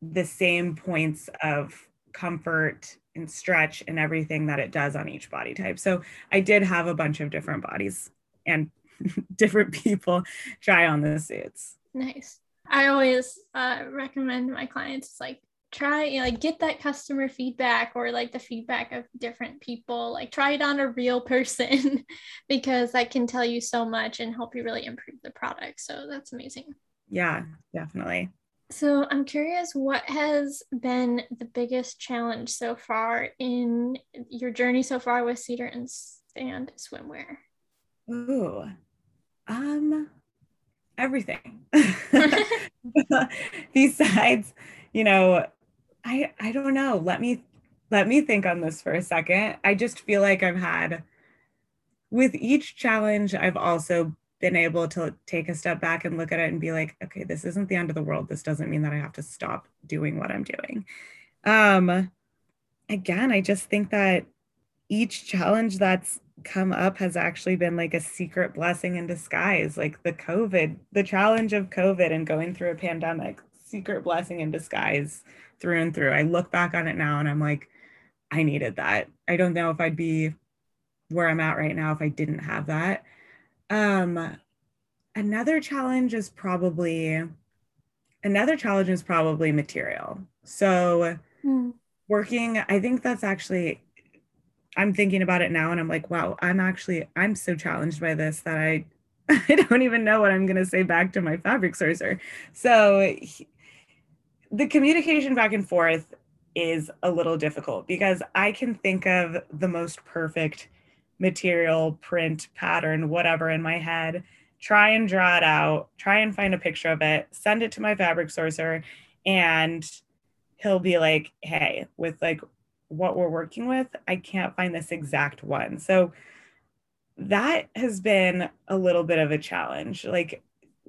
the same points of comfort and stretch and everything that it does on each body type. So I did have a bunch of different bodies and different people try on the suits. Nice. I always uh, recommend my clients like try you know, like get that customer feedback or like the feedback of different people like try it on a real person because that can tell you so much and help you really improve the product. So that's amazing. Yeah definitely. So i'm curious what has been the biggest challenge so far in your journey so far with cedar and, and swimwear? Ooh um everything. Besides you know i i don't know. Let me let me think on this for a second. I just feel like i've had with each challenge i've also been able to take a step back and look at it and be like okay this isn't the end of the world. This doesn't mean that i have to stop doing what i'm doing. Um again i just think that each challenge that's come up has actually been like a secret blessing in disguise. Like the COVID, the challenge of COVID and going through a pandemic, secret blessing in disguise through and through. I look back on it now and I'm like, I needed that. I don't know if I'd be where I'm at right now if I didn't have that. Um, another challenge is probably another challenge is probably material. So mm. working, I think that's actually I'm thinking about it now and I'm like, wow, I'm actually I'm so challenged by this that I I don't even know what I'm going to say back to my fabric sourcer. So he, the communication back and forth is a little difficult because I can think of the most perfect material, print, pattern, whatever in my head, try and draw it out, try and find a picture of it, send it to my fabric sourcer, and he'll be like, hey, with like what we're working with, I can't find this exact one. So that has been a little bit of a challenge. Like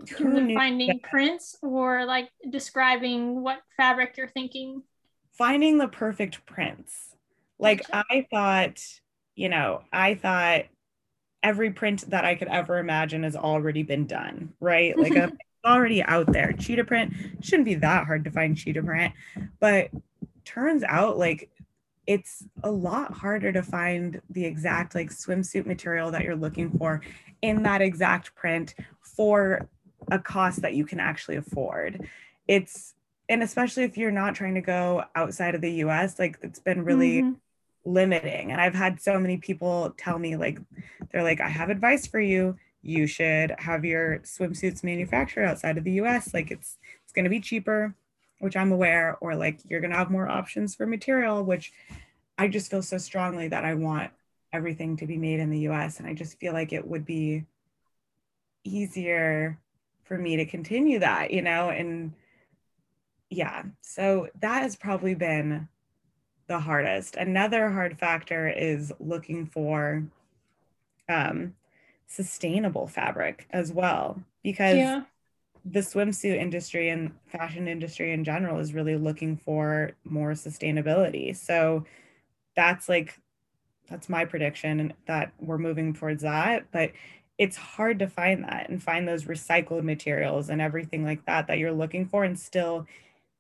finding that? prints or like describing what fabric you're thinking finding the perfect prints like gotcha. i thought you know i thought every print that i could ever imagine has already been done right like a, already out there cheetah print shouldn't be that hard to find cheetah print but turns out like it's a lot harder to find the exact like swimsuit material that you're looking for in that exact print for a cost that you can actually afford. It's and especially if you're not trying to go outside of the US, like it's been really mm-hmm. limiting. And I've had so many people tell me like they're like I have advice for you. You should have your swimsuits manufactured outside of the US. Like it's it's going to be cheaper, which I'm aware or like you're going to have more options for material, which I just feel so strongly that I want everything to be made in the US and I just feel like it would be easier for me to continue that, you know, and yeah, so that has probably been the hardest. Another hard factor is looking for um, sustainable fabric as well, because yeah. The swimsuit industry and fashion industry in general is really looking for more sustainability. So that's like, that's my prediction that we're moving towards that. But it's hard to find that and find those recycled materials and everything like that that you're looking for and still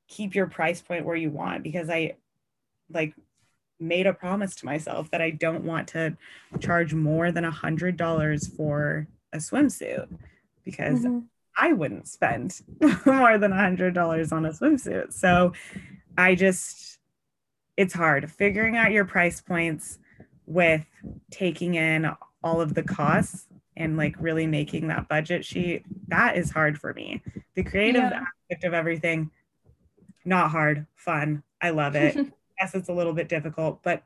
keep your price point where you want because I like made a promise to myself that I don't want to charge more than a hundred dollars for a swimsuit because mm-hmm. I wouldn't spend more than a hundred dollars on a swimsuit. So I just it's hard figuring out your price points with taking in all of the costs and like really making that budget sheet that is hard for me the creative yeah. aspect of everything not hard fun i love it yes it's a little bit difficult but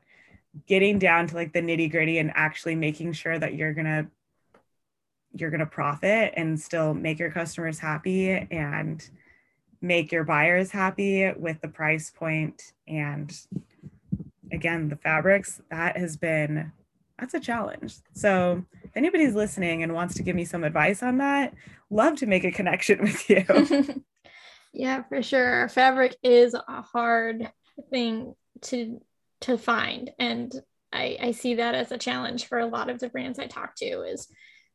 getting down to like the nitty gritty and actually making sure that you're gonna you're gonna profit and still make your customers happy and make your buyers happy with the price point and again the fabrics that has been that's a challenge. So if anybody's listening and wants to give me some advice on that, love to make a connection with you. yeah, for sure. Fabric is a hard thing to to find. And I, I see that as a challenge for a lot of the brands I talk to is,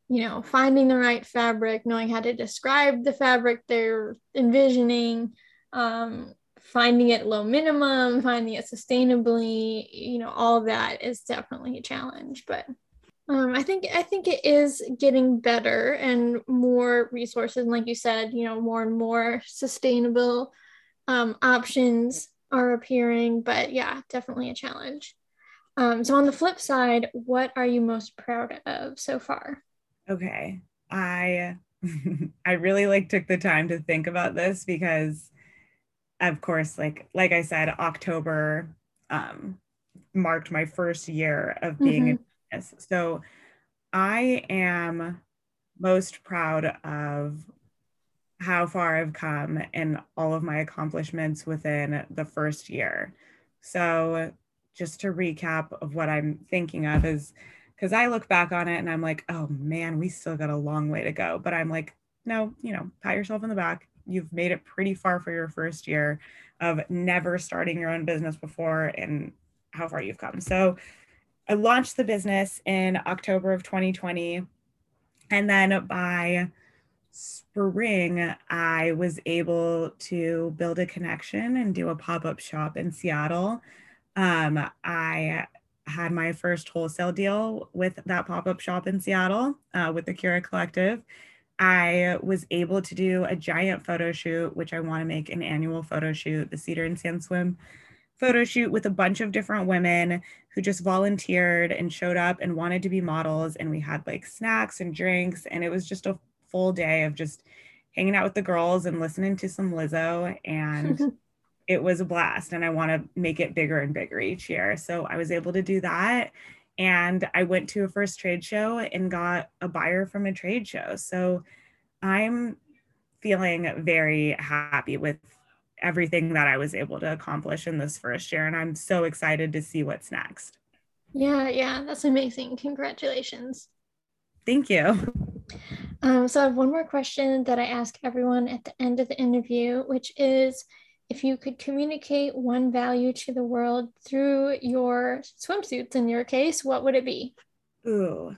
you know, finding the right fabric, knowing how to describe the fabric they're envisioning, um, finding it low minimum, finding it sustainably, you know, all that is definitely a challenge. But um, I think I think it is getting better and more resources, and like you said, you know, more and more sustainable um, options are appearing. But yeah, definitely a challenge. Um, so on the flip side, what are you most proud of so far? Okay, I I really like took the time to think about this because of course, like like I said, October um, marked my first year of being mm-hmm. in this. So I am most proud of how far I've come and all of my accomplishments within the first year. So just to recap of what I'm thinking of is because I look back on it and I'm like, oh man, we still got a long way to go. But I'm like, no, you know, pat yourself in the back you've made it pretty far for your first year of never starting your own business before and how far you've come. So I launched the business in October of 2020. And then by spring, I was able to build a connection and do a pop up shop in Seattle. Um, I had my first wholesale deal with that pop up shop in Seattle uh, with the Cura Collective. I was able to do a giant photo shoot, which I want to make an annual photo shoot, the Cedar and Sand Swim photo shoot with a bunch of different women who just volunteered and showed up and wanted to be models. And we had like snacks and drinks. And it was just a full day of just hanging out with the girls and listening to some Lizzo. And it was a blast. And I want to make it bigger and bigger each year. So I was able to do that. And I went to a first trade show and got a buyer from a trade show. So I'm feeling very happy with everything that I was able to accomplish in this first year. And I'm so excited to see what's next. Yeah, yeah, that's amazing. Congratulations. Thank you. Um, so I have one more question that I ask everyone at the end of the interview, which is if you could communicate one value to the world through your swimsuits in your case, what would it be? Ooh.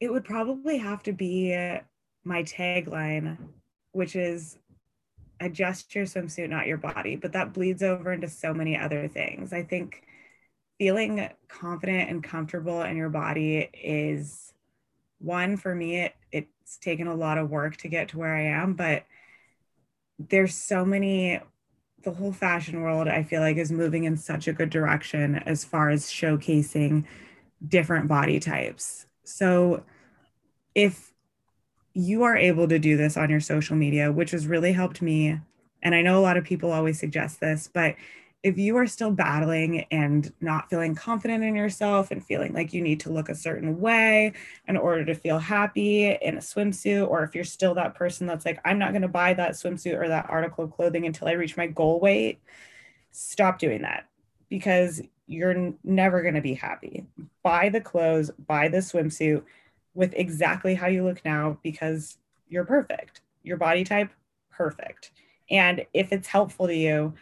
It would probably have to be my tagline, which is adjust your swimsuit, not your body. But that bleeds over into so many other things. I think feeling confident and comfortable in your body is one for me. It, it's taken a lot of work to get to where I am, but there's so many the whole fashion world i feel like is moving in such a good direction as far as showcasing different body types so if you are able to do this on your social media, which has really helped me. And I know a lot of people always suggest this, but if you are still battling and not feeling confident in yourself and feeling like you need to look a certain way in order to feel happy in a swimsuit, or if you're still that person that's like, I'm not going to buy that swimsuit or that article of clothing until I reach my goal weight, stop doing that because you're never going to be happy. Buy the clothes, buy the swimsuit, with exactly how you look now because you're perfect. Your body type, perfect. And if it's helpful to you,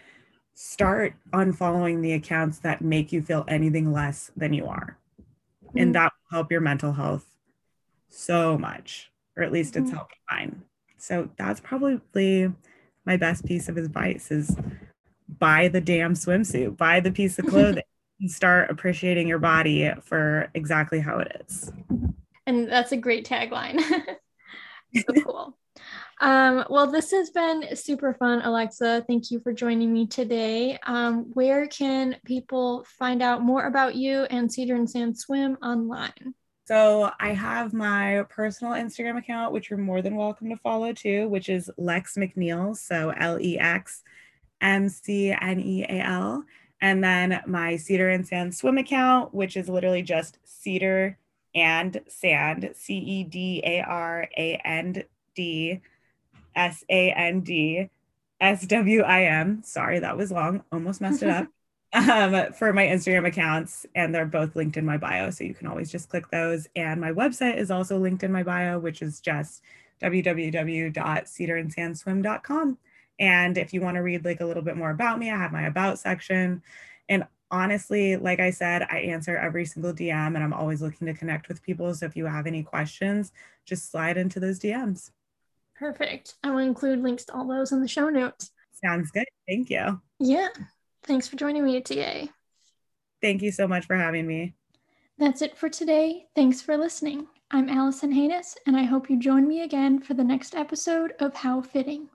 start unfollowing the accounts that make you feel anything less than you are. Mm-hmm. And that will help your mental health so much, or at least it's mm-hmm. helped mine. So that's probably my best piece of advice is buy the damn swimsuit, buy the piece of clothing and start appreciating your body for exactly how it is and that's a great tagline. so cool. Um, well, this has been super fun, Alexa. Thank you for joining me today. Um, where can people find out more about you and Cedar and Sand Swim online? So I have my personal Instagram account, which you're more than welcome to follow too, which is Lex McNeal. So L E X M C N E A L. And then my Cedar and Sand Swim account, which is literally just Cedar and sand, C E D A R A N D S A N D S W I M. Sorry, that was long. Almost messed it up. um, for my Instagram accounts, and they're both linked in my bio. So you can always just click those. And my website is also linked in my bio, which is just www.cedarandsandswim.com. And if you want to read like a little bit more about me, I have my about section. And honestly, like I said, I answer every single DM and I'm always looking to connect with people. So if you have any questions, just slide into those DMs. Perfect. I will include links to all those in the show notes. Sounds good. Thank you. Yeah. Thanks for joining me today. Thank you so much for having me. That's it for today. Thanks for listening. I'm Allison Haynes, and I hope you join me again for the next episode of How Fitting.